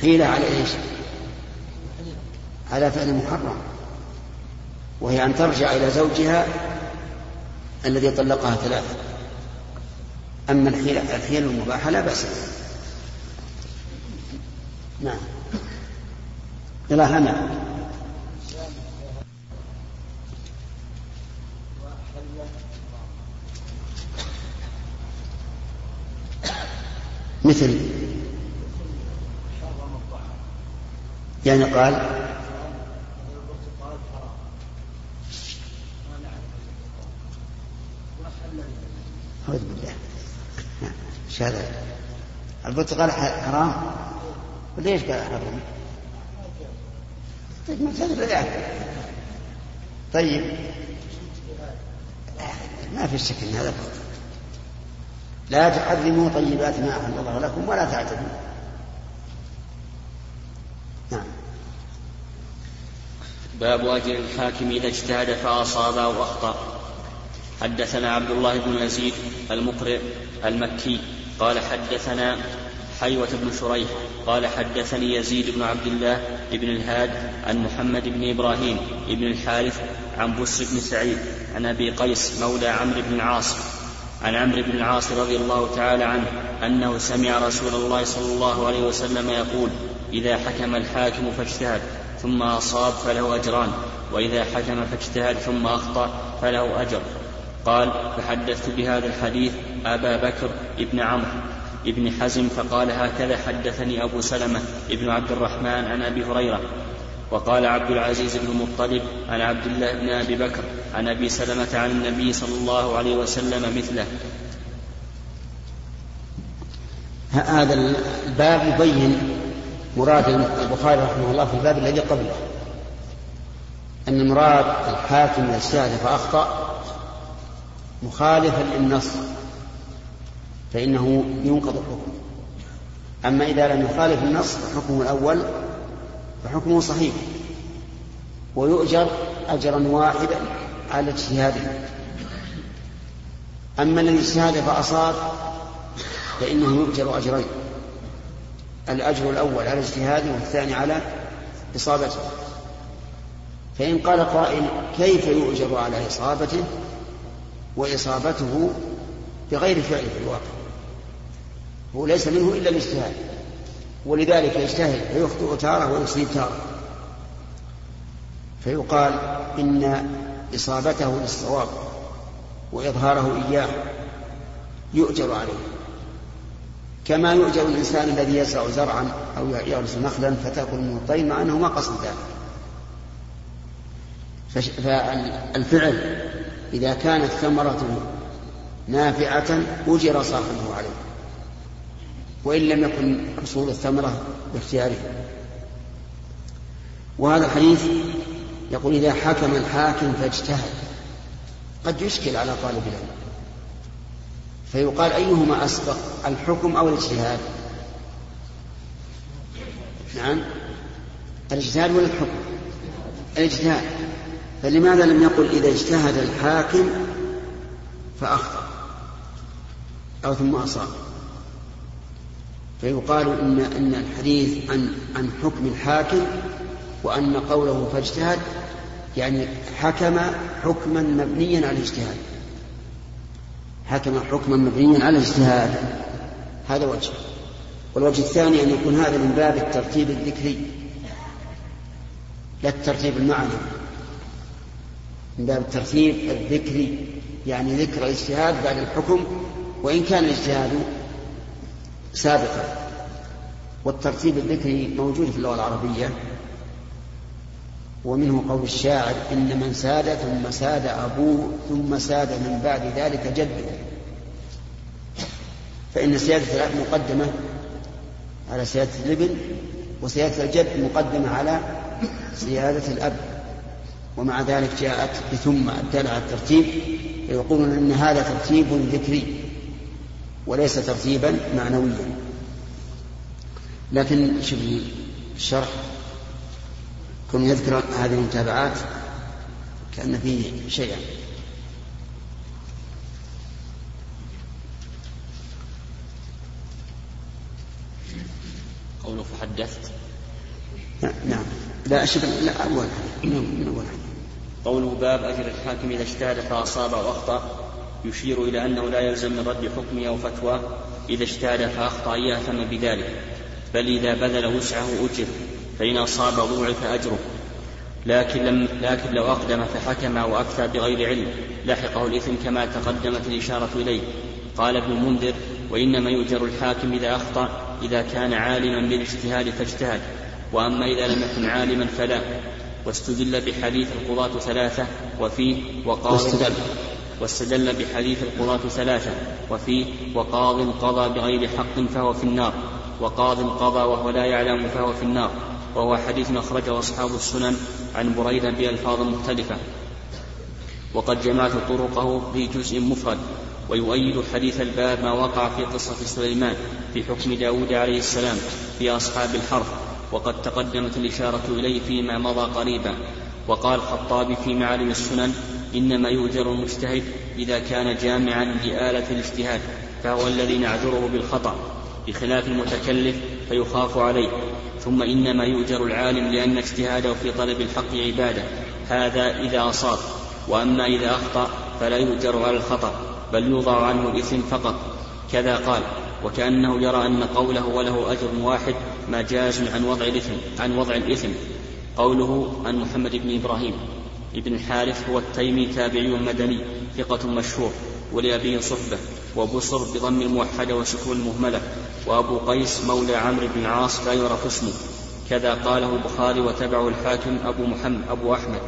حيلة على إيش؟ على فعل محرم. وهي أن ترجع إلى زوجها الذي طلقها ثلاثة. أما الحيلة الحيل المباحة لا بأس نعم. إلى هنا. مثل يعني قال أعوذ بالله. إيش هذا؟ البرتقال حرام؟ وليش قال حرام؟ طيب طيب. ما في شك إن هذا لا تحرموا طيبات ما أحل الله لكم ولا تعتدوا نعم باب اجر الحاكم إذا اجتهد فأصاب أو أخطأ. حدثنا عبد الله بن يزيد المقرئ المكي قال حدثنا حيوة بن شريح قال حدثني يزيد بن عبد الله بن الهاد عن محمد بن إبراهيم بن الحارث عن بس بن سعيد عن أبي قيس مولى عمرو بن العاص عن عمرو بن العاص رضي الله تعالى عنه أنه سمع رسول الله صلى الله عليه وسلم يقول إذا حكم الحاكم فاجتهد. ثم أصاب فله أجران وإذا حكم فاجتهد ثم أخطأ فله أجر. قال فحدثت بهذا الحديث أبا بكر ابن عمرو ابن حزم فقال هكذا حدثني أبو سلمة ابن عبد الرحمن عن أبي هريرة وقال عبد العزيز بن المطلب عن عبد الله بن أبي بكر عن أبي سلمة عن النبي صلى الله عليه وسلم مثله. هذا الباب يبين مراد البخاري رحمه الله في الباب الذي قبله. أن مراد الحاكم اجتهد فأخطأ مخالفا للنص فإنه ينقض الحكم. أما إذا لم يخالف النص فحكمه الأول فحكمه صحيح. ويؤجر أجرا واحدا على اجتهاده. أما الذي اجتهد فأصاب فإنه يؤجر أجرين. الأجر الأول على اجتهاده والثاني على إصابته. فإن قال قائل كيف يؤجر على إصابته وإصابته بغير فعل في الواقع؟ هو ليس منه إلا الاجتهاد ولذلك يجتهد فيخطئ تارة ويصيب تارة. فيقال إن إصابته للصواب وإظهاره إياه يؤجر عليه. كما يؤجر الإنسان الذي يزرع زرعا أو يغرس نخلا فتأكل منه الطير مع أنه ما قصد ذلك. فالفعل إذا كانت ثمرته نافعة أجر صاحبه عليه. وإن لم يكن حصول الثمرة باختياره. وهذا الحديث يقول إذا حكم الحاكم فاجتهد. قد يشكل على طالب العلم. فيقال أيهما أسبق الحكم أو الاجتهاد؟ نعم. الاجتهاد ولا الحكم؟ الاجتهاد. فلماذا لم يقل إذا اجتهد الحاكم فأخطأ؟ أو ثم أصاب؟ فيقال إن أن الحديث عن عن حكم الحاكم وأن قوله فاجتهد يعني حكم حكما مبنيا على الاجتهاد. حكم حكما مبنيا على الاجتهاد. هذا وجه. والوجه الثاني أن يكون هذا من باب الترتيب الذكري. لا الترتيب المعنوي من باب الترتيب الذكري. يعني ذكر الاجتهاد بعد الحكم وإن كان الاجتهاد سابقا. والترتيب الذكري موجود في اللغة العربية. ومنه قول الشاعر إن من ساد ثم ساد أبوه ثم ساد من بعد ذلك جده. فإن سيادة الأب مقدمة على سيادة الابن وسيادة الجد مقدمة على سيادة الأب. ومع ذلك جاءت بثم الدالة على الترتيب فيقولون أن هذا ترتيب ذكري وليس ترتيبا معنويا. لكن شوف الشرح كن يذكر هذه المتابعات كأن فيه شيئا قوله تحدثت نعم لا شوف لا أول من أول قوله باب أجر الحاكم إذا اجتهد فأصاب أو أخطأ. يشير إلى أنه لا يلزم من رد حكمه أو فتوى إذا اجتهد فأخطأ يأثم بذلك. بل إذا بذل وسعه أجر. فإن أصاب ضوعف أجره لكن, لم لكن لو أقدم فحكم أو أفتى بغير علم. لحقه الإثم كما تقدمت الإشارة إليه. قال ابن المنذر وإنما يؤجر الحاكم إذا أخطأ إذا كان عالما بالاجتهاد فاجتهد. وأما إذا لم يكن عالما فلا. واستدل بحديث القضاة ثلاثة وفيه وقال واستدل. واستدل بحديث القضاة ثلاثة وفيه وقاض قضى بغير حق فهو في النار. وقاض قضى وهو لا يعلم فهو في النار. وهو حديث أخرجه أصحاب السنن عن بريدة بألفاظ مختلفة. وقد جمعت طرقه في جزء مفرد ويؤيد حديث الباب ما وقع في قصة سليمان في حكم داود عليه السلام في أصحاب الحرف وقد تقدمت الإشارة إليه فيما مضى قريبا. وقال الخطابي في معالم السنن إنما يؤجر المجتهد إذا كان جامعا لآلة الاجتهاد فهو الذي نعذره بالخطأ بخلاف المتكلف فيخاف عليه. ثم إنما يؤجر العالم لأن اجتهاده في طلب الحق عبادة. هذا إذا أصاب. وأما إذا أخطأ فلا يؤجر على الخطأ بل يوضع عنه الإثم فقط. كذا قال وكأنه يرى أن قوله وله أجر واحد مجاز عن وضع الإثم عن وضع الإثم. قوله عن محمد بن إبراهيم ابن الحارث هو التيمي تابعي مدني ثقة مشهور ولأبيه صحبة وبصر بضم الموحدة وسكون المهملة. وأبو قيس مولى عمرو بن العاص لا يعرف اسمه. كذا قاله البخاري وتبعه الحاكم أبو محمد أبو أحمد.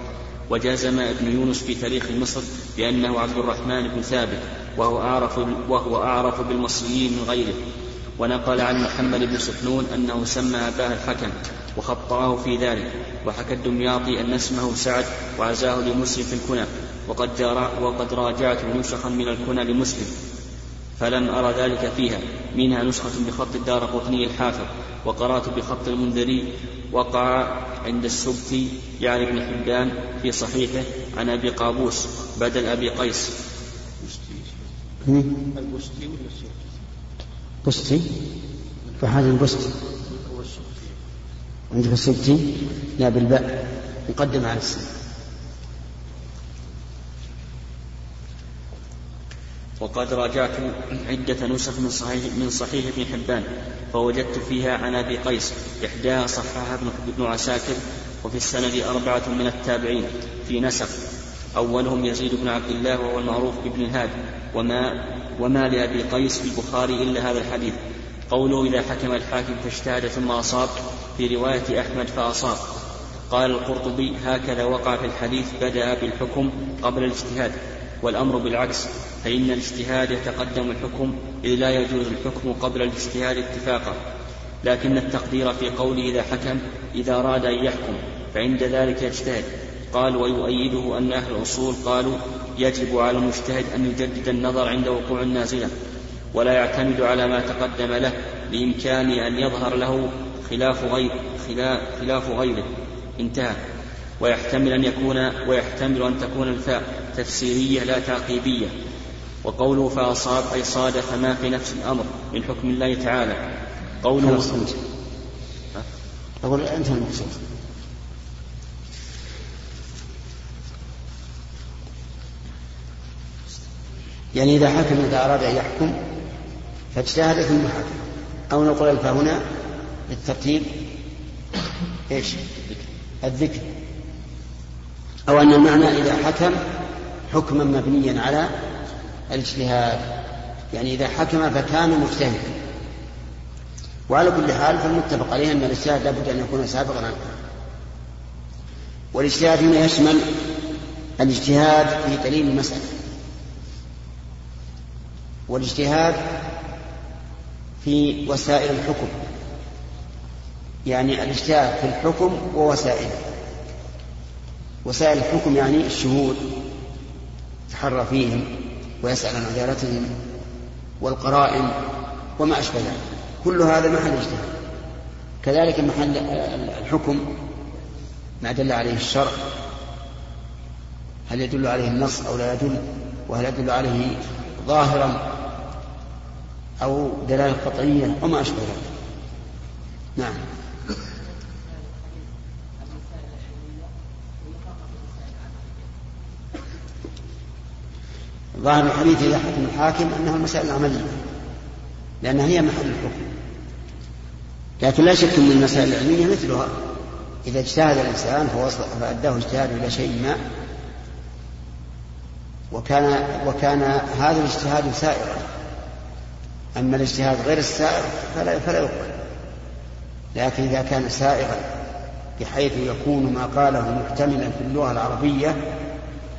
وجزم ابن يونس في تاريخ مصر بأنه عبد الرحمن بن ثابت وهو أعرف وهو أعرف بالمصريين من غيره. ونقل عن محمد بن سحنون أنه سمى أباه الحكم وخطأه في ذلك. وحكى الدمياطي أن اسمه سعد وعزاه لمسلم في الكنى. وقد, وقد راجعت نسخا من الكنى لمسلم فلم أرى ذلك فيها منها نسخة بخط الدار قطني الحافظ وقرأت بخط المنذري وقع عند السبتي يعني ابن حبان في صحيحه عن أبي قابوس بدل أبي قيس. البستي ولا بستي؟ فهذا البستي. عندك السبتي لا بالباء. مقدم على السين وقد راجعت عدة نسخ من صحيح من صحيح ابن حبان فوجدت فيها عن أبي قيس احداها صححها ابن عساكر وفي السند أربعة من التابعين في نسخ أولهم يزيد بن عبد الله وهو المعروف بابن الهاد وما وما لأبي قيس في البخاري إلا هذا الحديث. قوله إذا حكم الحاكم فاجتهد ثم أصاب في رواية أحمد فأصاب. قال القرطبي هكذا وقع في الحديث بدأ بالحكم قبل الاجتهاد والأمر بالعكس فإن الاجتهاد يتقدم الحكم إذ لا يجوز الحكم قبل الاجتهاد اتفاقا. لكن التقدير في قوله إذا حكم إذا أراد أن يحكم فعند ذلك يجتهد. قال ويؤيده أن أهل الأصول قالوا يجب على المجتهد أن يجدد النظر عند وقوع النازلة ولا يعتمد على ما تقدم له بإمكان أن يظهر له خلاف غير خلاف غيره. انتهى. ويحتمل أن يكون ويحتمل أن تكون الفاء تفسيرية لا تعقيبية. وقوله فأصاب أي صادف ما في نفس الأمر من حكم الله تعالى. قوله أقول أنت المقصود. يعني إذا حكم إذا أراد أن يحكم فاجتهد ثم حكم. أو نقول الفاء هنا للترتيب إيش؟ الذكر. أو أن المعنى إذا حكم حكما مبنيا على الاجتهاد. يعني إذا حكم فكان مجتهدا وعلى كل حال فالمتفق عليه أن الاجتهاد لابد أن يكون سابقا. عنه والاجتهاد هنا يشمل الاجتهاد في دليل المسألة. والاجتهاد في وسائل الحكم. يعني الاجتهاد في الحكم ووسائله. وسائل الحكم يعني الشهود يتحرى فيهم. ويسأل عن عدالتهم والقرائن وما أشبه ذلك. كل هذا محل اجتهاد. كذلك محل الحكم ما دل عليه الشرع. هل يدل عليه النص أو لا يدل؟ وهل يدل عليه ظاهرا أو دلالة قطعية؟ وما أشبه ذلك. نعم. ظاهر الحديث إذا حكم الحاكم أنها المسائل العملية لأنها هي محل الحكم. لكن لا شك أن المسائل العلمية مثلها. إذا اجتهد الإنسان فأداه اجتهاده إلى شيء ما. وكان وكان هذا الاجتهاد سائرا. أما الاجتهاد غير السائر فلا فلا يقبل. لكن إذا كان سائغا بحيث يكون ما قاله محتملا في اللغة العربية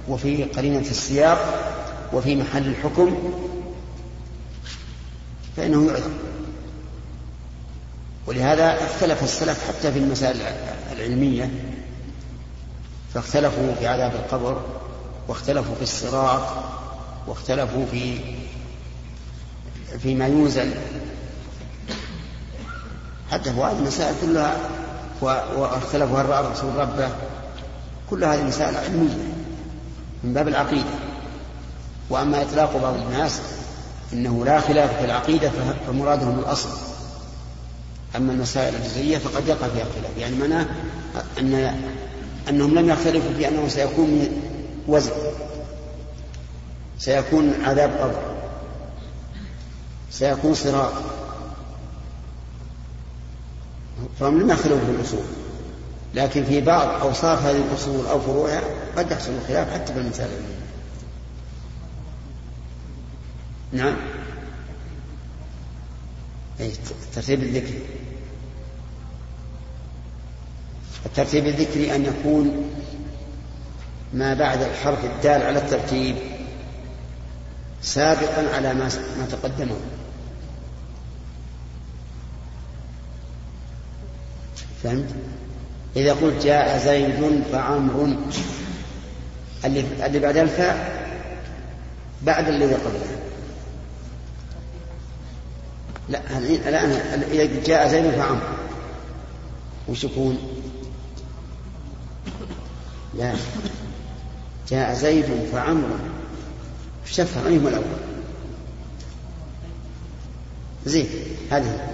وفي قرينة السياق وفي محل الحكم فإنه يعذر. ولهذا اختلف السلف حتى في المسائل العلمية فاختلفوا في عذاب القبر واختلفوا في الصراط واختلفوا في فيما يوزن. حتى هذه المسائل كلها واختلفوا هل رأى الرسول ربه. كل هذه مسائل علمية من باب العقيدة. وأما إطلاق بعض الناس إنه لا خلاف في العقيدة فمرادهم الأصل أما المسائل الجزئية فقد يقع فيها خلاف. يعني معناه أن أنهم لم يختلفوا في أنه سيكون وزن. سيكون عذاب قبر. سيكون صراط. فهم لم يختلفوا في الأصول. لكن في بعض أوصاف هذه الأصول أو فروعها قد يحصل الخلاف حتى في المسائل نعم. أي ترتيب الذكر. الترتيب الذكري أن يكون ما بعد الحرف الدال على الترتيب سابقا على ما ما تقدمه. فهمت؟ إذا قلت جاء زيد فعمر اللي اللي بعد الفاء بعد الذي قبله لا الآن إذا جاء زيد فعمر وش يكون؟ لا جاء زيد فعمر وش تفهم أيهما الأول؟ زين هذه.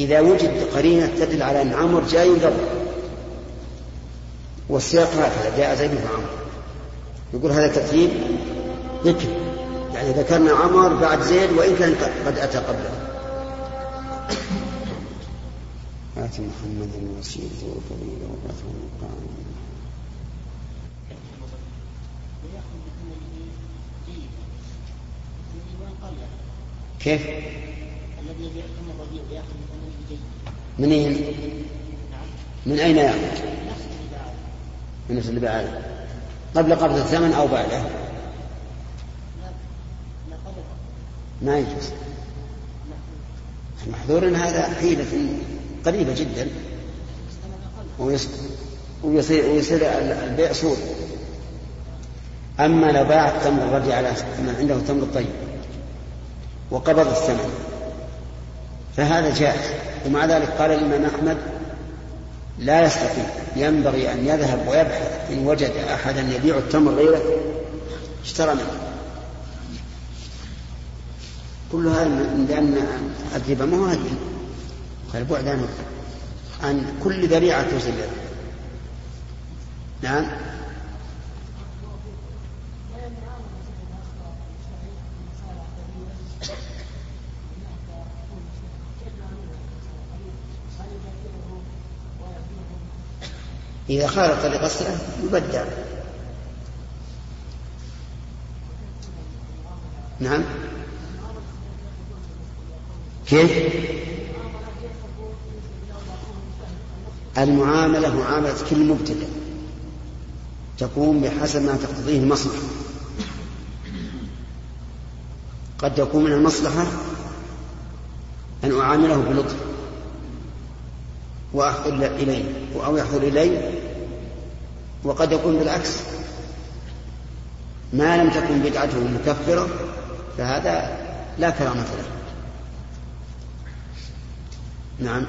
إذا وجد قرينة تدل على أن عمر جاي قبل والسياق هكذا جاء زيد فعمر يقول هذا ترتيب ذكر. يعني ذكرنا عمر بعد زيد وإن كان قد أتى قبله. محمد الوسيلة والفضيلة وبعثه المقام كيف؟ من أين؟ من أين يأخذ؟ من نفس اللي بعده قبل قبض الثمن أو بعده؟ ما يجوز محذور هذا حيلة قريبة جدا. ويصير, ويصير البيع سوء أما لو باع التمر الرجع على من عنده تمر طيب وقبض الثمن. فهذا جائز. ومع ذلك قال الإمام أحمد لا يستطيع ينبغي أن يذهب ويبحث إن وجد أحدا يبيع التمر غيره اشترى منه. كل هذا لأن الربا ما هو هدي. فالبعد عن عن كل ذريعة توصل نعم. إذا خالط لقصره يبدع. نعم. كيف؟ المعاملة معاملة كل مبتدأ. تكون بحسب ما تقتضيه المصلحة. قد يكون من المصلحة أن أعامله بلطف وأحضر إليه أو يحضر إلي وقد يكون بالعكس. ما لم تكن بدعته مكفرة فهذا لا كرامة له. نعم.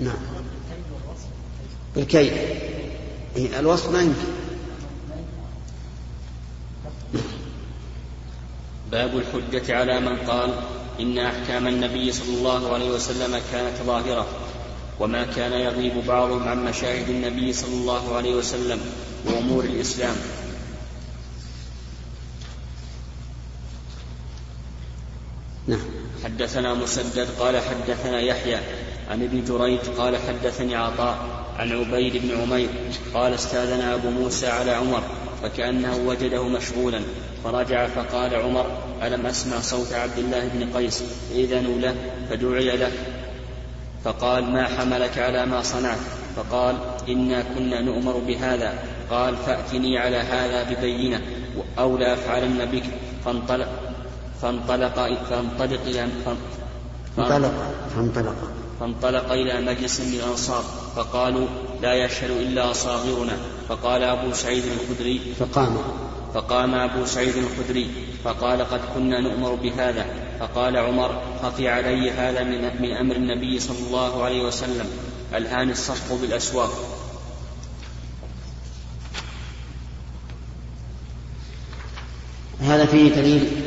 نعم. بالكيل الوصف ما يمكن. باب الحجة على من قال إن أحكام النبي صلى الله عليه وسلم كانت ظاهرة وما كان يغيب بعضهم عن مشاهد النبي صلى الله عليه وسلم وأمور الإسلام. نعم. حدثنا مسدد قال حدثنا يحيى عن ابن جريج قال حدثني عطاء عن عبيد بن عمير قال استاذن ابو موسى على عمر فكانه وجده مشغولا فرجع فقال عمر الم اسمع صوت عبد الله بن قيس اذنوا له فدعي له فقال ما حملك على ما صنعت فقال انا كنا نؤمر بهذا قال فاتني على هذا ببينه أو لافعلن بك فانطلق فانطلق فانطلق إلى فانطلق فانطلق فانطلق. إلى مجلس من الأنصار فقالوا لا يشهد إلا أصاغرنا فقال أبو سعيد الخدري فقام. فقام أبو سعيد الخدري فقال قد كنا نؤمر بهذا. فقال عمر خفي علي هذا من, من أمر النبي صلى الله عليه وسلم. الآن الصفق بالأسواق. هذا فيه دليل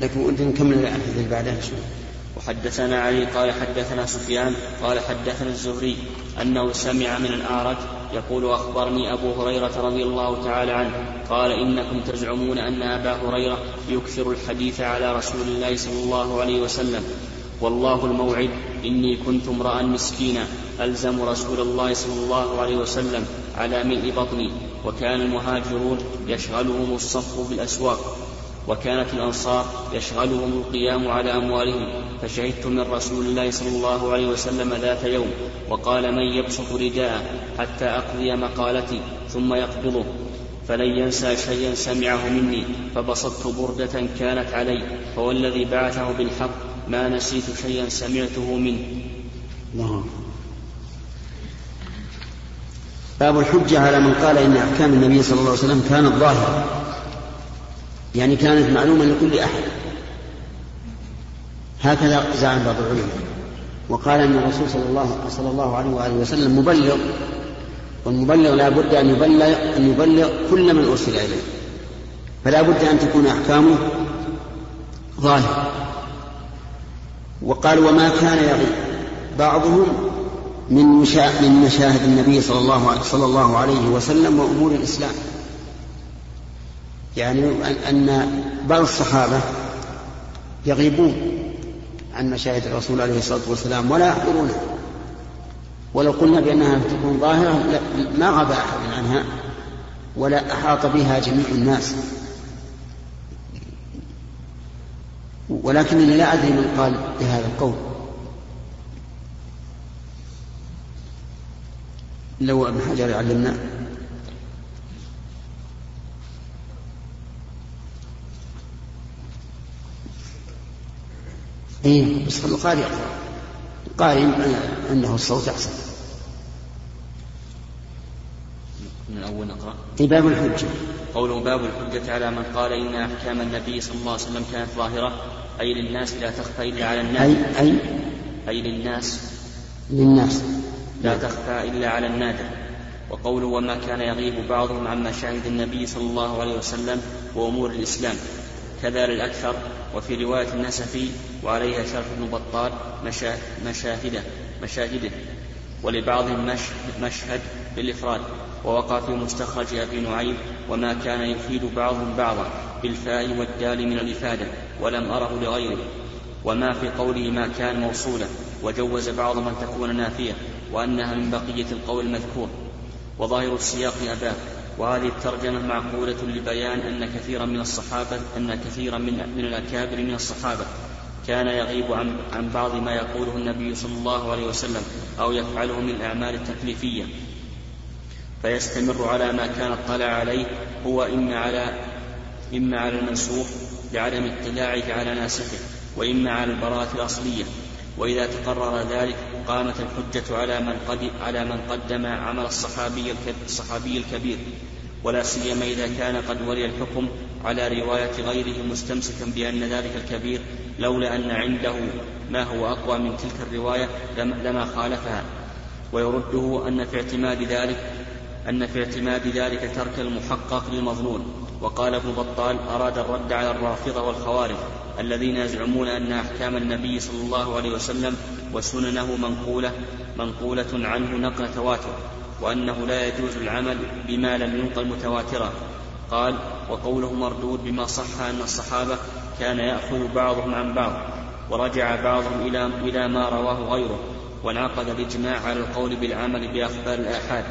لكن ودي نكمل الحديث اللي بعده شوي. وحدثنا علي قال حدثنا سفيان قال حدثنا الزهري أنه سمع من الأعرج يقول أخبرني أبو هريرة رضي الله تعالى عنه قال إنكم تزعمون أن أبا هريرة يكثر الحديث على رسول الله صلى الله عليه وسلم. والله الموعد إني كنت امرأ مسكينا ألزم رسول الله صلى الله عليه وسلم على ملء بطني وكان المهاجرون يشغلهم الصف بالأسواق. وكانت الأنصار يشغلهم القيام على أموالهم فشهدت من رسول الله صلى الله عليه وسلم ذات يوم وقال من يبسط رداءه حتى أقضي مقالتي ثم يقبضه فلن ينسى شيئا سمعه مني فبسطت بردة كانت علي فوالذي بعثه بالحق ما نسيت شيئا سمعته منه. الله باب الحجة على من قال إن أحكام النبي صلى الله عليه وسلم كانت ظاهرة. يعني كانت معلومة لكل أحد. هكذا زعم بعض العلماء. وقال أن الرسول صلى الله, صلى الله عليه وآله وسلم مبلغ. والمبلغ لا بد أن يبلغ, أن يبلغ كل من أرسل إليه. فلا بد أن تكون أحكامه ظاهرة. وقال وما كان يغيب. بعضهم من مشاهد النبي صلى الله صلى الله عليه وسلم وأمور الإسلام. يعني أن بعض الصحابة يغيبون عن مشاهد الرسول عليه الصلاة والسلام ولا يحضرونها ولو قلنا بأنها تكون ظاهرة ما غاب أحد عنها ولا أحاط بها جميع الناس. ولكنني لا أدري من قال بهذا القول. لو ابن حجر يعلمنا اي بس القارئ. يقرا القارئ عنده الصوت أحسن. من الأول نقرأ. اي باب الحجة. قوله باب الحجة على من قال إن أحكام النبي صلى الله عليه وسلم كانت ظاهرة. أي للناس لا تخفى إلا على الناس. أي أي أي للناس. للناس. لا تخفى إلا على النادر. وقوله وما كان يغيب بعضهم عن مشاهد النبي صلى الله عليه وسلم وأمور الإسلام. كذا للأكثر وفي رواية النسفي وعليها شرف بن بطال مشاهده مشاهده ولبعضهم مشهد بالإفراد ووقع في مستخرج أبي نعيم وما كان يفيد بعضهم بعضا بالفاء والدال من الإفادة ولم أره لغيره. وما في قوله ما كان موصولا وجوز بعض من تكون نافية وأنها من بقية القول المذكور. وظاهر السياق أباه. وهذه الترجمة معقولة لبيان أن كثيرا من الصحابة أن كثيرا من من الأكابر من الصحابة. كان يغيب عن عن بعض ما يقوله النبي صلى الله عليه وسلم أو يفعله من الأعمال التكليفية. فيستمر على ما كان اطلع عليه هو إما على إما على المنسوخ لعدم اطلاعه على ناسخه وإما على البراءة الأصلية. وإذا تقرر ذلك قامت الحجة على من قد على من قدم عمل الصحابي الصحابي الكبير. ولا سيما إذا كان قد ولي الحكم على رواية غيره مستمسكا بأن ذلك الكبير لولا أن عنده ما هو أقوى من تلك الرواية لما خالفها. ويرده أن في اعتماد ذلك أن في اعتماد ذلك ترك المحقق للمظنون. وقال ابن بطال أراد الرد على الرافضة والخوارج الذين يزعمون أن أحكام النبي صلى الله عليه وسلم وسننه منقولة منقولة عنه نقل تواتر. وأنه لا يجوز العمل بما لم ينقل متواترا. قال وقوله مردود بما صح أن الصحابة كان يأخذ بعضهم عن بعض ورجع بعضهم إلى إلى ما رواه غيره وانعقد الإجماع على القول بالعمل بأخبار الآحاد.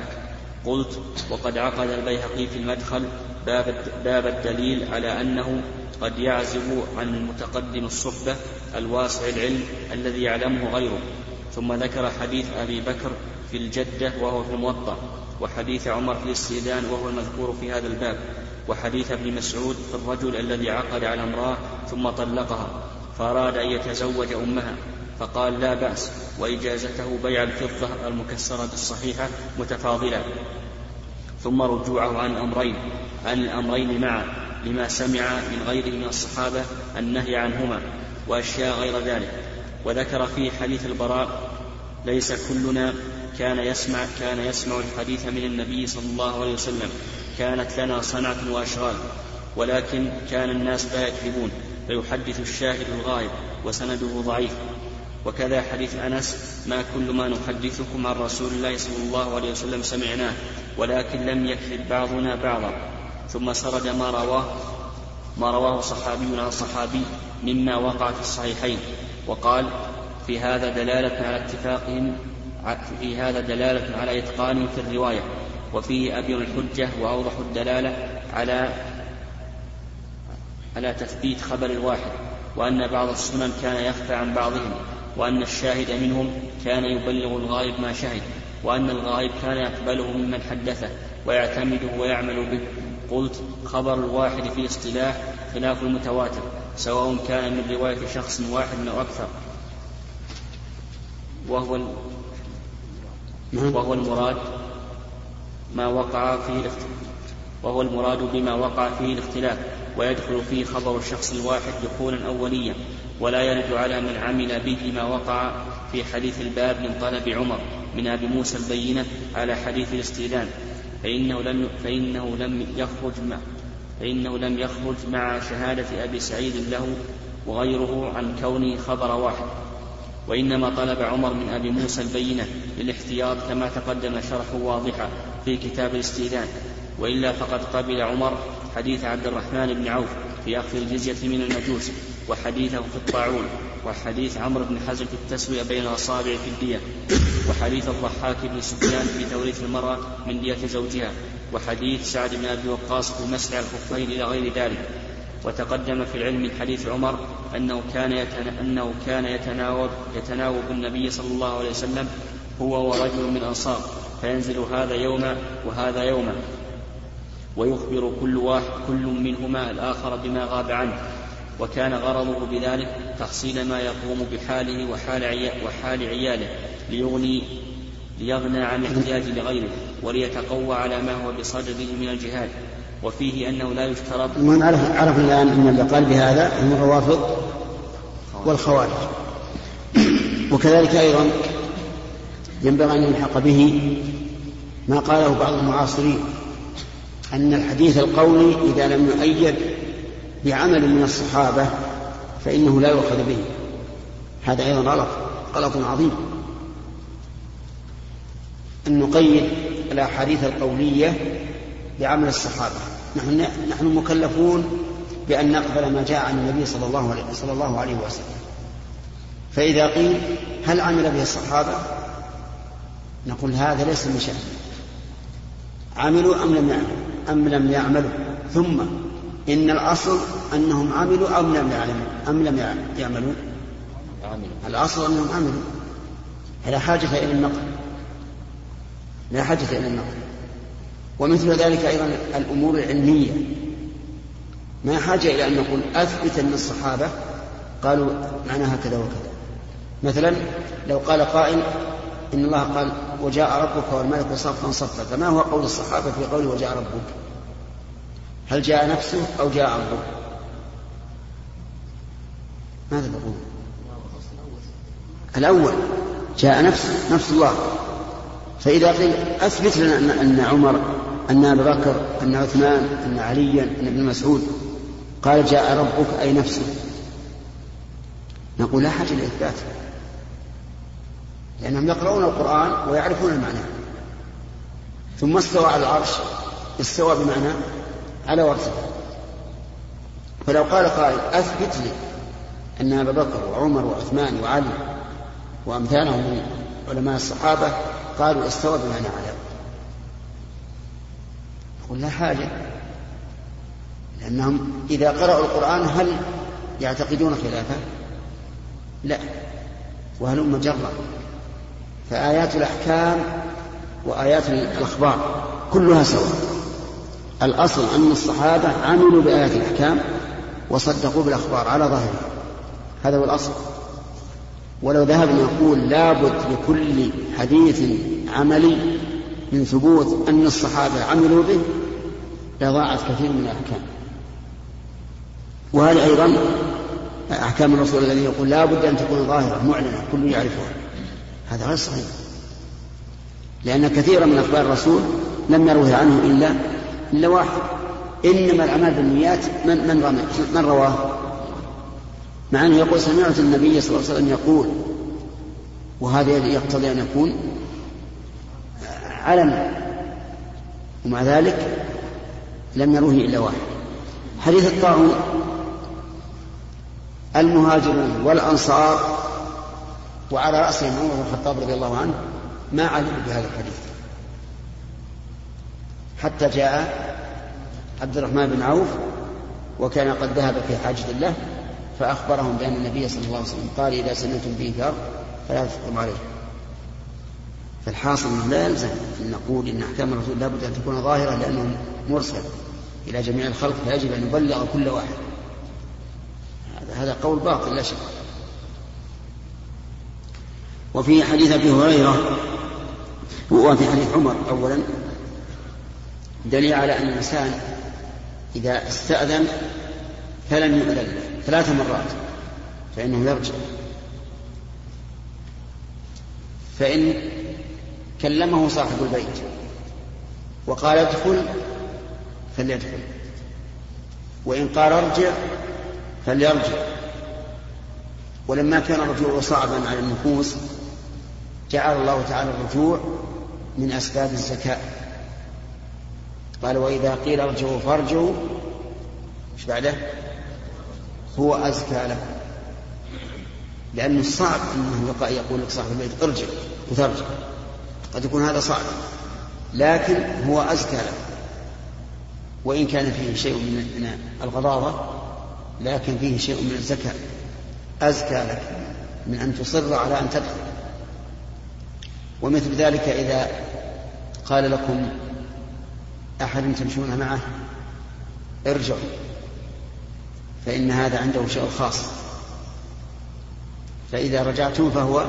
قلت وقد عقد البيهقي في المدخل باب, باب الدليل على أنه قد يعزب عن المتقدم الصحبة الواسع العلم الذي يعلمه غيره. ثم ذكر حديث أبي بكر في الجدة وهو في الموطأ وحديث عمر في الاستئذان وهو المذكور في هذا الباب وحديث ابن مسعود في الرجل الذي عقد على امرأة ثم طلقها فأراد أن يتزوج أمها فقال لا بأس وإجازته بيع الفضة المكسرة الصحيحة متفاضلة. ثم رجوعه عن الأمرين عن الأمرين معا لما سمع من غيره من الصحابة النهي عنهما وأشياء غير ذلك. وذكر في حديث البراء ليس كلنا كان يسمع كان يسمع الحديث من النبي صلى الله عليه وسلم. كانت لنا صنعة وأشغال. ولكن كان الناس لا يكذبون. فيحدث الشاهد الغائب وسنده ضعيف. وكذا حديث أنس ما كل ما نحدثكم عن رسول الله صلى الله عليه وسلم سمعناه ولكن لم يكذب بعضنا بعضا. ثم سرد ما رواه ما رواه صحابي عن صحابي مما وقع في الصحيحين. وقال في هذا دلالة على اتفاقهم في هذا دلالة على إتقانهم في الرواية وفيه أبين الحجة وأوضح الدلالة على على تثبيت خبر الواحد وأن بعض السنن كان يخفى عن بعضهم وأن الشاهد منهم كان يبلغ الغائب ما شهد وأن الغائب كان يقبله ممن حدثه ويعتمده ويعمل به. قلت خبر الواحد في اصطلاح خلاف المتواتر. سواء كان من رواية شخص واحد أو أكثر. وهو وهو المراد ما وقع فيه الاختلاف وهو المراد بما وقع فيه الاختلاف ويدخل فيه خبر الشخص الواحد دخولا أوليا ولا يرد على من عمل به ما وقع في حديث الباب من طلب عمر من أبي موسى البينة على حديث الاستئذان. فإنه لم فإنه لم يخرج فإنه لم يخرج مع شهادة أبي سعيد له وغيره عن كونه خبر واحد. وإنما طلب عمر من أبي موسى البينة للاحتياط كما تقدم شرحه واضحا في كتاب الاستئذان. وإلا فقد قبل عمر حديث عبد الرحمن بن عوف في أخذ الجزية من المجوس وحديثه في الطاعون وحديث عمرو بن حزم في التسوية بين الأصابع في الدية وحديث الضحاك بن سفيان في توريث المرأة من دية زوجها. وحديث سعد بن أبي وقاص في على الخفين إلى غير ذلك وتقدم في العلم من حديث عمر أنه كان أنه كان يتناوب يتناوب النبي صلى الله عليه وسلم هو ورجل من الأنصار فينزل هذا يوما وهذا يوما ويخبر كل واحد كل منهما الآخر بما غاب عنه وكان غرضه بذلك تحصيل ما يقوم بحاله وحال, وحال عياله ليغني ليغنى عن احتياج لغيره وليتقوى على ما هو بصدده من الجهاد. وفيه أنه لا يشترط المهم عرفنا الآن أن اللي قال بهذا هم الروافض والخوارج. وكذلك أيضا ينبغي أن يلحق به ما قاله بعض المعاصرين أن الحديث القولي إذا لم يؤيد بعمل من الصحابة فإنه لا يؤخذ به. هذا أيضا غلط غلط عظيم. أن نقيد الأحاديث القولية بعمل الصحابة. نحن نحن مكلفون بأن نقبل ما جاء عن النبي صلى الله عليه صلى الله عليه وسلم. فإذا قيل هل عمل به الصحابة؟ نقول هذا ليس من شأن عملوا أم لم يعملوا؟ أم لم يعملوا. ثم إن الأصل أنهم عملوا أم لم يعملوا أم لم يعملوا؟ الأصل أنهم عملوا. فلا حاجة إلى النقل. لا حاجة إلى النقل. ومثل ذلك أيضا الأمور العلمية. ما حاجة إلى أن نقول أثبت أن الصحابة قالوا معناها كذا وكذا مثلا لو قال قائل إن الله قال وجاء ربك والملك صفا صفا فما هو قول الصحابة في قوله وجاء ربك؟ هل جاء نفسه أو جاء أمره ماذا تقول الأول جاء نفسه نفس الله. فإذا قيل أثبت لنا أن, أن عمر أن أبا بكر أن عثمان أن عليا أن ابن مسعود. قال جاء ربك أي نفسه نقول لا حاجة لإثبات لأنهم يقرؤون القرآن ويعرفون المعنى. ثم استوى على العرش استوى بمعنى على ورثه فلو قال قائل أثبت لي أن أبا بكر وعمر وعثمان وعلي وأمثالهم من علماء الصحابة قالوا استوى بمعنى على نقول لا حاجة. لأنهم إذا قرأوا القرآن هل يعتقدون خلافه؟ لا. وهلم جرا فآيات الأحكام وآيات الأخبار كلها سواء. الأصل أن الصحابة عملوا بآيات الأحكام وصدقوا بالأخبار على ظاهرها. هذا هو الأصل. ولو ذهبنا نقول لابد لكل حديث عملي من ثبوت أن الصحابة عملوا به لضاعت كثير من الأحكام. وهذا أيضا أحكام الرسول الذي يقول لا بد أن تكون ظاهرة معلنة كل يعرفها. هذا غير صحيح. لأن كثيرا من أخبار الرسول لم يروه عنه إلا إلا واحد. إنما الأعمال بالنيات من من من رواه؟ مع أنه يقول سمعت النبي صلى الله عليه وسلم يقول وهذا يقتضي أن يكون علما ومع ذلك لم يروه إلا واحد. حديث الطاعون المهاجرون والأنصار وعلى رأسهم عمر بن الخطاب رضي الله عنه ما علموا بهذا الحديث. حتى جاء عبد الرحمن بن عوف وكان قد ذهب في حاجة له فأخبرهم بأن النبي صلى الله عليه وسلم قال إذا سمعتم به كار فلا تفطروا عليه. فالحاصل أنه لا يلزم أن نقول إن أحكام الرسول لابد أن تكون ظاهرة لأنه مرسل إلى جميع الخلق فيجب أن يبلغ كل واحد. هذا قول باطل لا شك. وفي حديث أبي هريرة وفي حديث عمر اولا دليل على أن الإنسان إذا استأذن فلم يؤذن له. ثلاث مرات فإنه يرجع. فإن كلمه صاحب البيت وقال ادخل فليدخل وإن قال ارجع فليرجع. ولما كان الرجوع صعبا على النفوس جعل الله تعالى الرجوع من أسباب الزكاة. قال وإذا قيل ارجعوا فارجعوا إيش بعده؟ هو أزكى لكم لأنه صعب أنه يقول لك صاحب البيت ارجع وترجع. قد يكون هذا صعب. لكن هو أزكى لك وإن كان فيه شيء من الغضاضة لكن فيه شيء من الزكاة. أزكى لك من أن تصر على أن تدخل. ومثل ذلك إذا قال لكم أحد تمشون معه ارجعوا. فإن هذا عنده شيء خاص. فإذا رجعتم فهو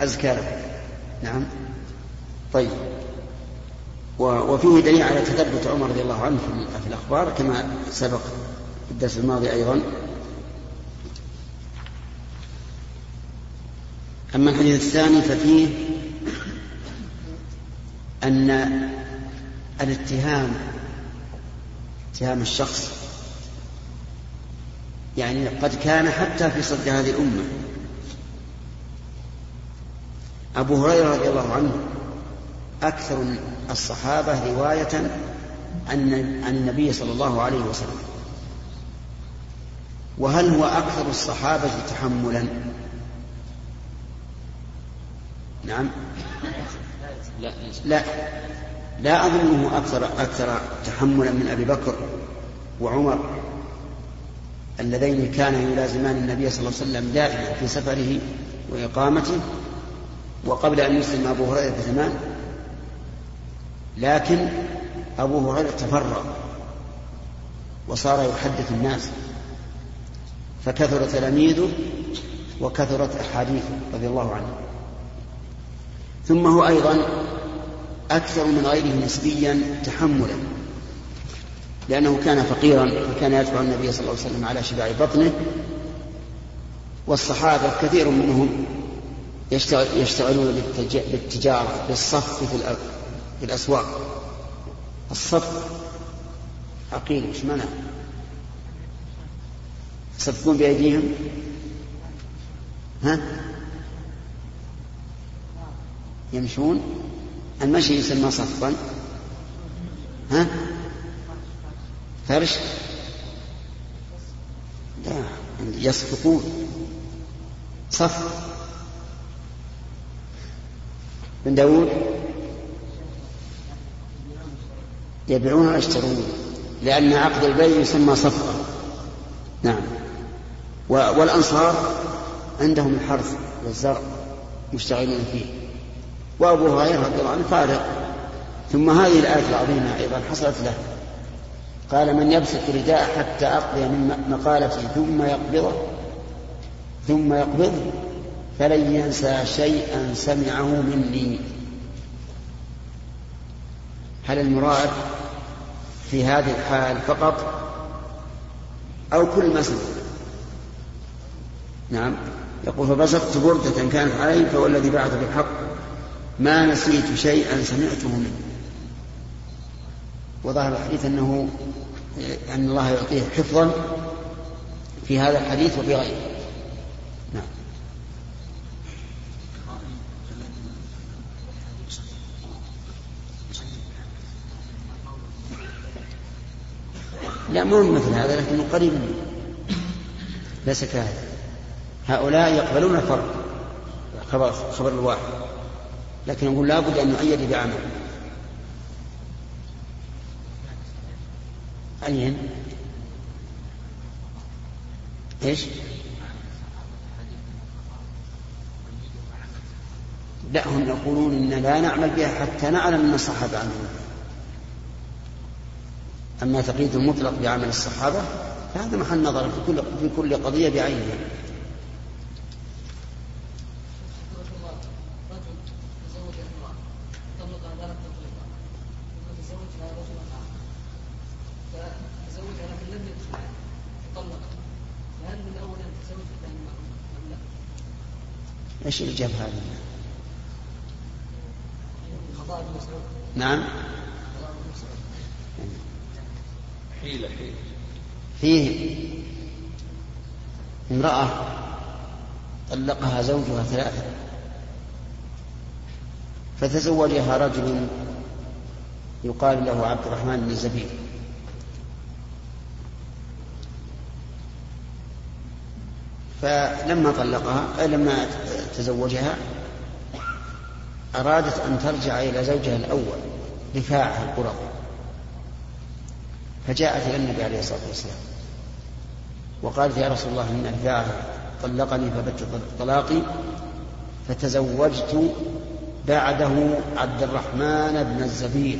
أزكى لكم. نعم. طيب. وفيه دليل على تثبت عمر رضي الله عنه في الأخبار كما سبق في الدرس الماضي أيضا. أما الحديث الثاني ففيه أن الاتهام اتهام الشخص يعني قد كان حتى في صدر هذه الأمة. أبو هريرة رضي الله عنه أكثر الصحابة رواية عن عن النبي صلى الله عليه وسلم. وهل هو أكثر الصحابة تحملا؟ نعم. لا لا. لا أظنه أكثر أكثر تحملا من أبي بكر وعمر. اللذين كانا يلازمان النبي صلى الله عليه وسلم دائما في سفره وإقامته وقبل أن يسلم أبو هريرة بزمان لكن أبو هريرة تفرغ وصار يحدث الناس فكثر تلاميذه وكثرت أحاديثه رضي الله عنه. ثم هو أيضا أكثر من غيره نسبيا تحملا. لأنه كان فقيرا وكان يدفع النبي صلى الله عليه وسلم على شباع بطنه والصحابة كثير منهم يشتغلون بالتجارة بالصف في الأسواق. الصف عقيل إيش منع يصفون بأيديهم؟ ها؟ يمشون؟ المشي يسمى صفا. ها؟ فرش لا يصفقون. صف. بن داود يبيعون ويشترون لأن عقد البيع يسمى صفقة. نعم. والأنصار عندهم الحرث والزرع مشتغلين فيه. وأبو هريرة رضي الله عنه فارغ ثم هذه الآية العظيمة أيضا حصلت له. قال من يبسط رداء حتى أقضي من مقالتي ثم يقبضه ثم يقبضه فلن ينسى شيئا سمعه مني. هل المراد في هذه الحال فقط أو كل ما سمع نعم. يقول فبسطت بردة كانت علي فهو الذي بعث بالحق. ما نسيت شيئا سمعته منه وظهر الحديث أنه أن الله يعطيه حفظا في هذا الحديث وفي غيره. نعم. لا مو مثل هذا لكنه قريب منه. ليس كهذا. هؤلاء يقبلون الفرق خبر الواحد. لكن نقول لابد أن نؤيد بعمل. أين إيش؟ لا هم يقولون إن لا نعمل بها حتى نعلم أن الصحابة عملوا أما تقييد المطلق بعمل الصحابة فهذا محل نظر في كل قضية بعينها. إيش اللي جاب هذا؟ نعم. حيلة حيلة. فيه امرأة طلقها زوجها ثلاثة. فتزوجها رجل يقال له عبد الرحمن بن الزبير فلما طلقها لما تزوجها أرادت أن ترجع إلى زوجها الأول رفاعة القرظ فجاءت إلى النبي عليه الصلاة والسلام وقالت يا رسول الله إن رفاعة طلقني فبت طلاقي فتزوجت بعده عبد الرحمن بن الزبير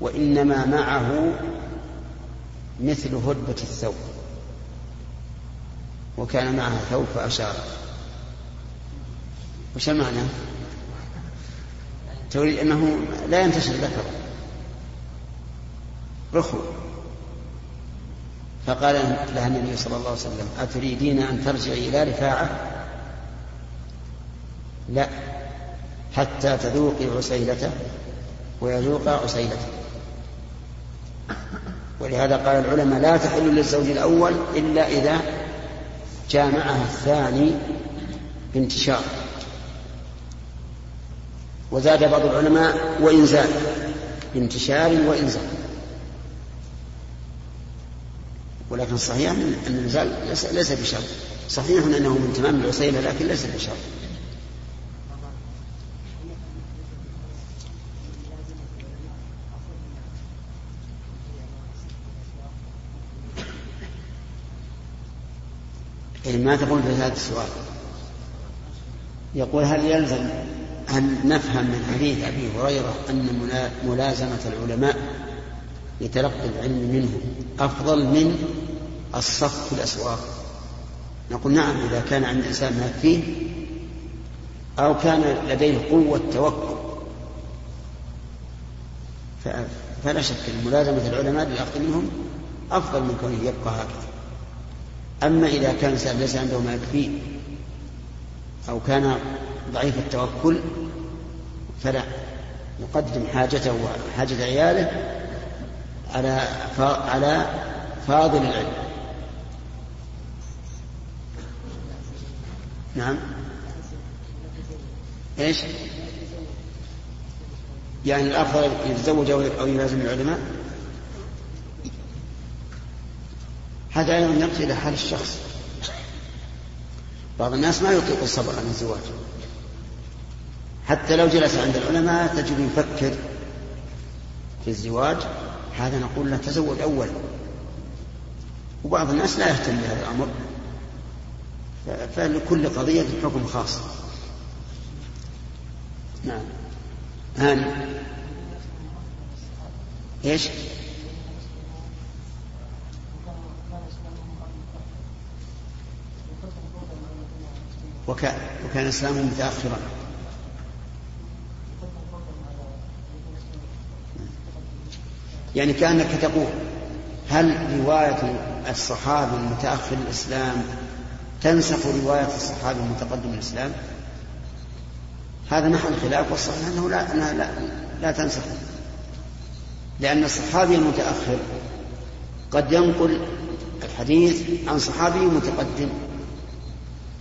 وإنما معه مثل هدبة الثوب. وكان معها ثوب فأشار وش المعنى؟ تريد أنه لا ينتشر ذكره رخو. فقال لها النبي صلى الله عليه وسلم أتريدين أن ترجعي إلى رفاعة؟ لا. حتى تذوقي عسيلته ويذوق عسيلته. ولهذا قال العلماء لا تحل للزوج الأول إلا إذا جامعها الثاني بانتشار. وزاد بعض العلماء وإنزال بانتشار وإنزال. ولكن صحيح أن النزال ليس بشرط. صحيح أنه من تمام العسيلة لكن ليس بشرط يعني تقول في هذا السؤال؟ يقول هل يلزم هل نفهم من حديث أبي هريرة أن ملازمة العلماء لتلقي العلم منهم أفضل من الصف في الأسواق؟ نقول نعم إذا كان عند الإنسان ما يكفيه أو كان لديه قوة توكل فلا شك أن ملازمة العلماء للأخذ منهم أفضل من كونه يبقى هكذا. أما إذا كان الإنسان ليس عنده ما يكفيه أو كان ضعيف التوكل فلا. يقدم حاجته وحاجة عياله على على فاضل العلم. نعم. إيش؟ يعني الأفضل يتزوج أو يلازم العلماء؟ هذا أيضا يرجع إلى حال الشخص. بعض الناس ما يطيق الصبر عن الزواج. حتى لو جلس عند العلماء تجد يفكر في الزواج. هذا نقول له تزوج أولا وبعض الناس لا يهتم بهذا الأمر. فلكل قضية حكم خاص. نعم. هاني. إيش؟ وكان وكان إسلامه متأخرا. يعني كأنك تقول هل رواية الصحابي المتأخر الإسلام تنسخ رواية الصحابي المتقدم الإسلام؟ هذا محل خلاف والصحيح أنه لا لا, لا, لا تنسخ. لأن الصحابي المتأخر قد ينقل الحديث عن صحابي متقدم.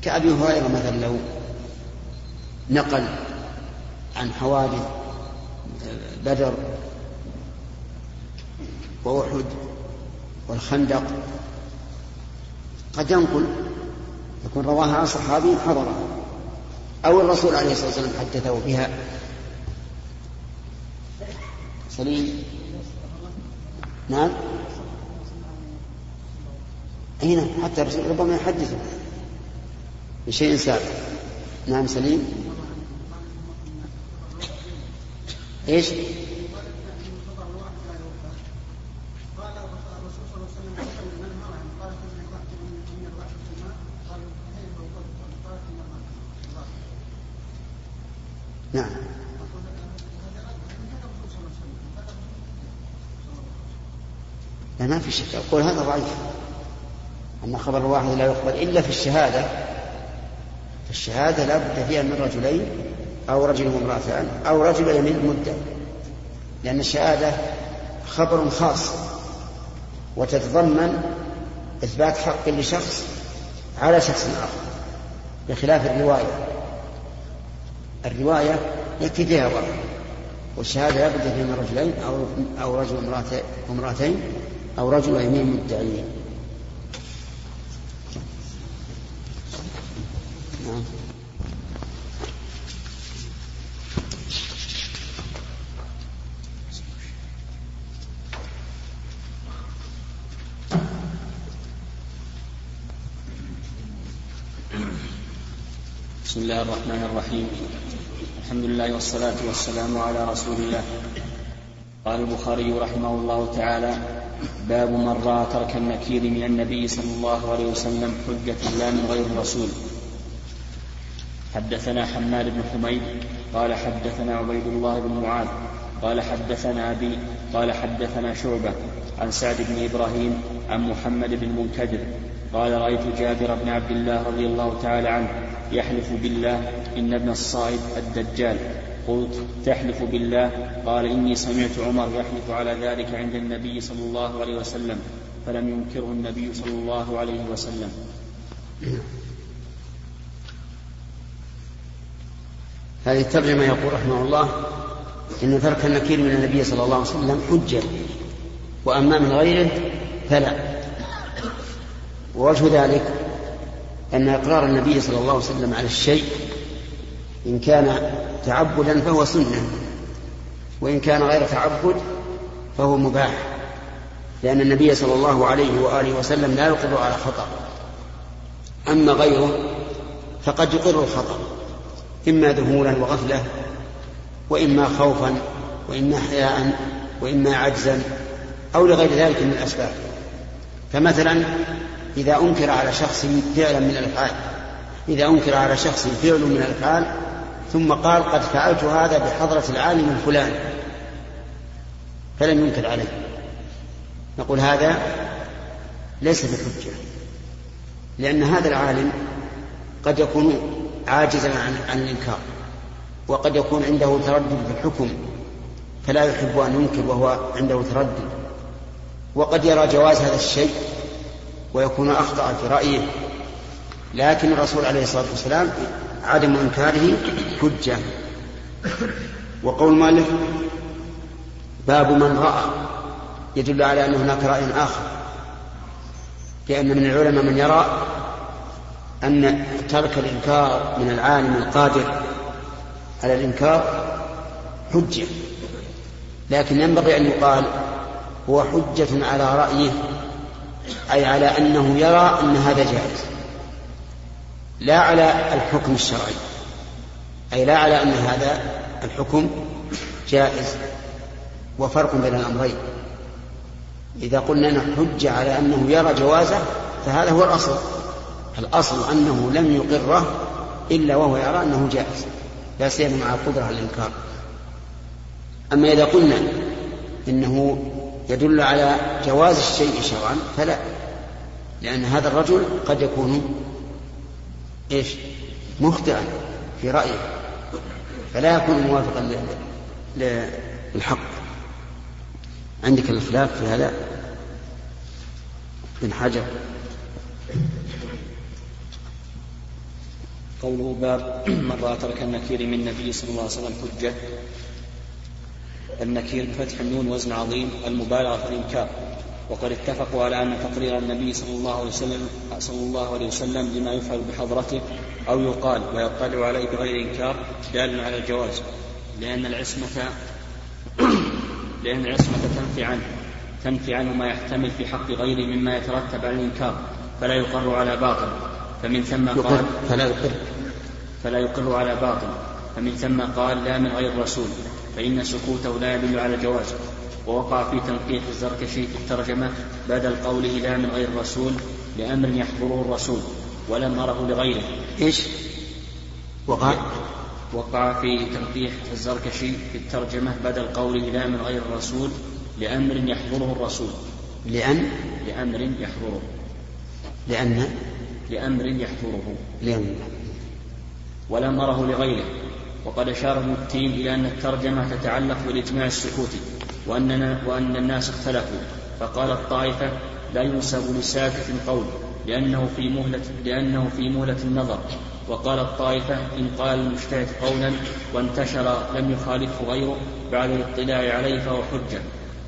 كأبي هريرة مثلا لو نقل عن حوادث بدر وأحد والخندق قد ينقل يكون رواها عن صحابي حضره أو الرسول عليه الصلاة والسلام حدثه بها. سليم؟ نعم؟ أي نعم حتى الرسول ربما يحدثه. بشيء سابق نعم سليم. إيش؟ نعم. لا ما في شك. أقول هذا ضعيف. أن خبر الواحد لا يقبل إلا في الشهادة. الشهادة لا بد فيها من رجلين أو رجل وامرأتان أو رجل يمين مدة لأن الشهادة خبر خاص. وتتضمن إثبات حق لشخص على شخص آخر بخلاف الرواية. الرواية يكفي فيها واحد والشهادة لا بد فيها من رجلين أو أو رجل وامرأتين أو رجل ويمين مدعيين نعم بسم الله الرحمن الرحيم. الحمد لله والصلاة والسلام على رسول الله. قال البخاري رحمه الله تعالى باب من رأى ترك النكير من النبي صلى الله عليه وسلم حجة لا من غير الرسول. حدثنا حماد بن حميد قال حدثنا عبيد الله بن معاذ قال حدثنا أبي قال حدثنا شعبة عن سعد بن إبراهيم عن محمد بن منكدر قال رأيت جابر بن عبد الله رضي الله تعالى عنه يحلف بالله إن ابن الصائب الدجال. قلت تحلف بالله؟ قال إني سمعت عمر يحلف على ذلك عند النبي صلى الله عليه وسلم فلم ينكره النبي صلى الله عليه وسلم. هذه الترجمة يقول رحمه الله إن ترك النكير من النبي صلى الله عليه وسلم حجة وأما من غيره فلا. ووجه ذلك أن إقرار النبي صلى الله عليه وسلم على الشيء إن كان تعبدا فهو سنة وإن كان غير تعبد فهو مباح لأن النبي صلى الله عليه وآله وسلم لا يقر على خطأ. أما غيره فقد يقر الخطأ إما ذهولا وغفلة وإما خوفا وإما حياء وإما عجزا أو لغير ذلك من الأسباب. فمثلا إذا أنكر على شخص فعلا من الأفعال. إذا أنكر على شخص فعل من الأفعال ثم قال قد فعلت هذا بحضرة العالم الفلاني. فلم ينكر عليه. نقول هذا ليس بحجة لأن هذا العالم قد يكون عاجزا عن, عن الإنكار وقد يكون عنده تردد في الحكم فلا يحب أن ينكر وهو عنده تردد. وقد يرى جواز هذا الشيء ويكون أخطأ في رأيه. لكن الرسول عليه الصلاة والسلام عدم إنكاره حجة. وقول مالك باب من رأى يدل على أن هناك رأي آخر. لأن من العلماء من يرى أن ترك الإنكار من العالم القادر على الإنكار حجة. لكن ينبغي أن يقال هو حجة على رأيه أي على أنه يرى أن هذا جائز. لا على الحكم الشرعي. أي لا على أن هذا الحكم جائز. وفرق بين الأمرين. إذا قلنا أنه حجة على أنه يرى جوازه فهذا هو الأصل. الأصل أنه لم يقره إلا وهو يرى أنه جائز. لا سيما مع القدرة على الإنكار. أما إذا قلنا إنه يدل على جواز الشيء شرعا؟ فلا. لأن هذا الرجل قد يكون إيش؟ مخطئا في رأيه. فلا يكون موافقا للحق. عندك الخلاف في هذا؟ بن حجر. قوله باب من رأى ترك النكير من النبي صلى الله عليه وسلم حجة. النكير بفتح النون وزن عظيم المبالغة في الإنكار. وقد اتفقوا على أن تقرير النبي صلى الله عليه وسلم صلى الله عليه وسلم لما يفعل بحضرته أو يقال ويطلع عليه بغير إنكار دال على الجواز لأن العصمة لأن العصمة تنفي عنه تنفي عنه ما يحتمل في حق غيره مما يترتب على الإنكار فلا يقر على باطل. فمن ثم قال فلا يقر. فلا يقر على باطل. فمن ثم قال لا من غير الرسول فإن سكوته لا يدل على الجواز. ووقع في تنقيح الزركشي في الترجمة بدل قوله لا من غير الرسول لأمر يحضره الرسول ولم أره لغيره. إيش؟ وقع؟ وقع في تنقيح الزركشي في الترجمة بدل قوله لا من غير الرسول لأمر يحضره الرسول. لأن؟ لأمر يحضره. لأن؟ لأمر يحضره. لأن. ولم أره لغيره. وقد أشار ابن التين إلى أن الترجمة تتعلق بالإجماع السكوتي وأننا وأن الناس اختلفوا. فقال الطائفة لا ينسب لساكت قول لأنه في مهلة لأنه في مهلة النظر. وقال الطائفة إن قال المجتهد قولا وانتشر لم يخالفه غيره بعد الاطلاع عليه فهو حجة.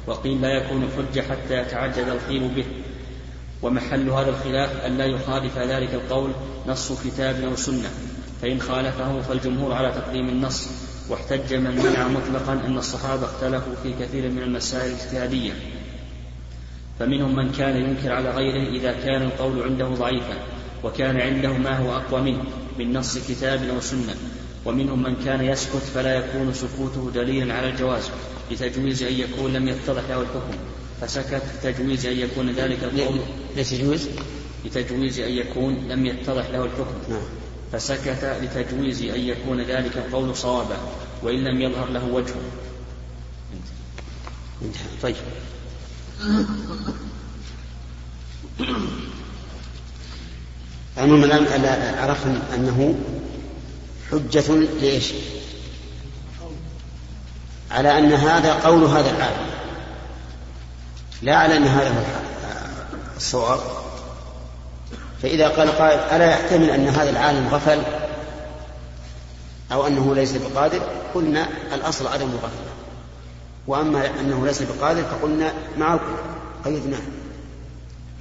وقيل لا يكون حجة حتى يتعجل الخيل به. ومحل هذا الخلاف أن لا يخالف ذلك القول نص كتاب أو سنة. فإن خالفه فالجمهور على تقديم النص واحتج من منع مطلقا أن الصحابة اختلفوا في كثير من المسائل الاجتهادية. فمنهم من كان ينكر على غيره إذا كان القول عنده ضعيفا وكان عنده ما هو أقوى منه من نص كتاب أو سنة. ومنهم من كان يسكت فلا يكون سكوته دليلا على الجواز لتجويز أن يكون لم يتضح له الحكم. فسكت لتجويز أن يكون ذلك القول. لتجويز؟ لتجويز أن يكون لم يتضح له الحكم. نعم. فسكت لتجويز أن يكون ذلك القول صوابا وإن لم يظهر له وجه. طيب. عموما الآن عرفنا أنه حجة لإيش؟ على أن هذا قول هذا العالم. لا على أن هذا هو الصواب فإذا قال قائل ألا يحتمل أن هذا العالم غفل؟ أو أنه ليس بقادر؟ قلنا الأصل عدم الغفلة وأما أنه ليس بقادر فقلنا معكم قيدناه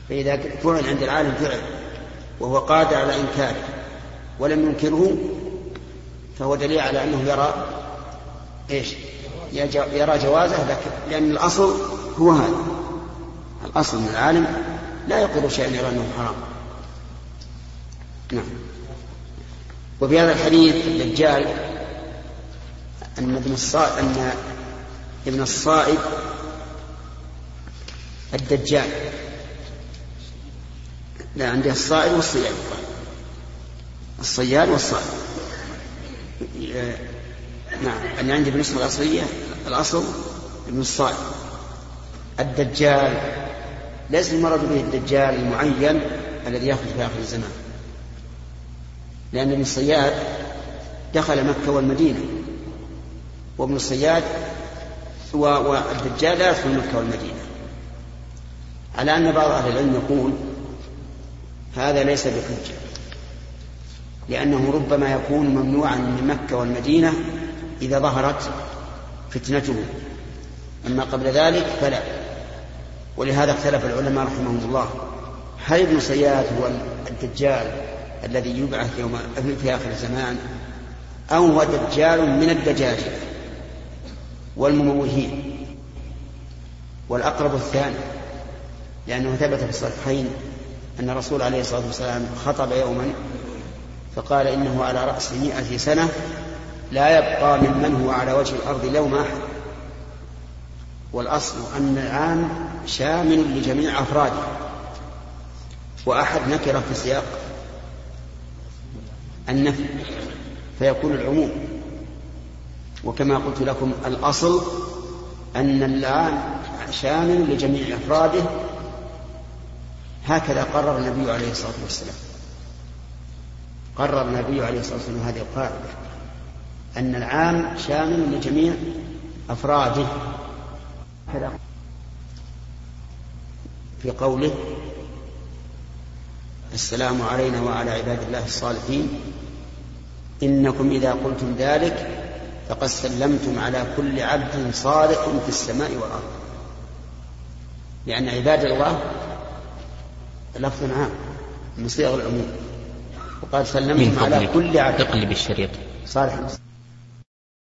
فإذا فعل عند العالم فعل وهو قادر على إنكاره ولم ينكره فهو دليل على أنه يرى إيش؟ يرى جوازه لكن لأن الأصل هو هذا. الأصل من العالم لا يقر شيئا يرى أنه حرام. نعم. وفي هذا الحديث الدجال أن ابن الصائب أن ابن الصائب الدجال. لا عندي الصائد والصياد. الصياد والصائد نعم. أنا عندي بالنسبة الأصلية الأصل ابن الصائد الدجال ليس المرض به الدجال المعين الذي يخرج في آخر الزمان. لأن ابن الصياد دخل مكة والمدينة. وابن الصياد والدجال لا يدخل مكة والمدينة. على أن بعض أهل العلم يقول هذا ليس بحجة. لأنه ربما يكون ممنوعا من مكة والمدينة إذا ظهرت فتنته. أما قبل ذلك فلا. ولهذا اختلف العلماء رحمهم الله. هل ابن صياد هو الدجال الذي يبعث يوم في آخر الزمان أو هو دجال من الدجاجة والمموهين والأقرب الثاني لأنه ثبت في الصحيحين أن الرسول عليه الصلاة والسلام خطب يوما فقال إنه على رأس مئة سنة لا يبقى ممن هو على وجه الأرض لوم أحد. والأصل أن العام شامل لجميع أفراده وأحد نكرة في سياق النفي فيكون العموم. وكما قلت لكم الأصل أن العام شامل لجميع أفراده. هكذا قرر النبي عليه الصلاة والسلام. قرر النبي عليه الصلاة والسلام هذه القاعدة أن العام شامل لجميع أفراده. كذا في قوله السلام علينا وعلى عباد الله الصالحين. إنكم إذا قلتم ذلك فقد سلمتم على كل عبد صالح في السماء والأرض. لأن عباد الله لفظ عام من صيغ العموم. وقال سلمتم على كل عبد اقلب الشريط. صالح.